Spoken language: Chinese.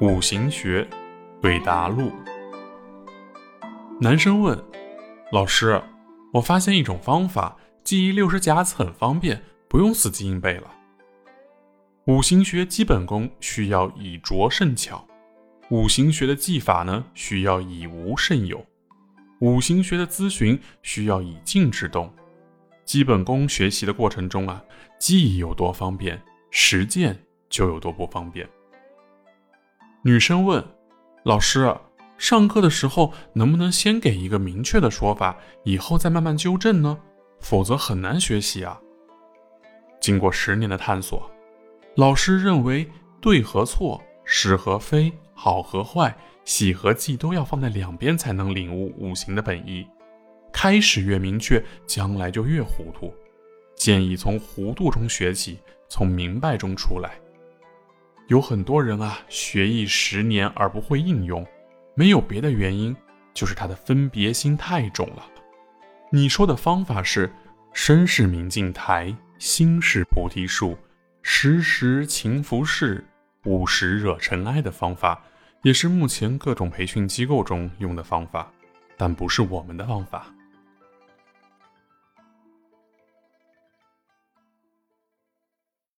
五行学对答录。男生问老师：“我发现一种方法，记忆六十甲子很方便，不用死记硬背了。”五行学基本功需要以拙胜巧，五行学的技法呢需要以无胜有，五行学的咨询需要以静制动。基本功学习的过程中啊，记忆有多方便，实践就有多不方便。女生问老师：“上课的时候能不能先给一个明确的说法，以后再慢慢纠正呢？否则很难学习啊。”经过十年的探索。老师认为，对和错、是和非、好和坏、喜和忌都要放在两边才能领悟五行的本意。开始越明确，将来就越糊涂。建议从糊涂中学起，从明白中出来。有很多人啊，学艺十年而不会应用，没有别的原因，就是他的分别心太重了。你说的方法是身是明镜台，心是菩提树。时时勤拂拭，勿使惹尘埃的方法，也是目前各种培训机构中用的方法，但不是我们的方法。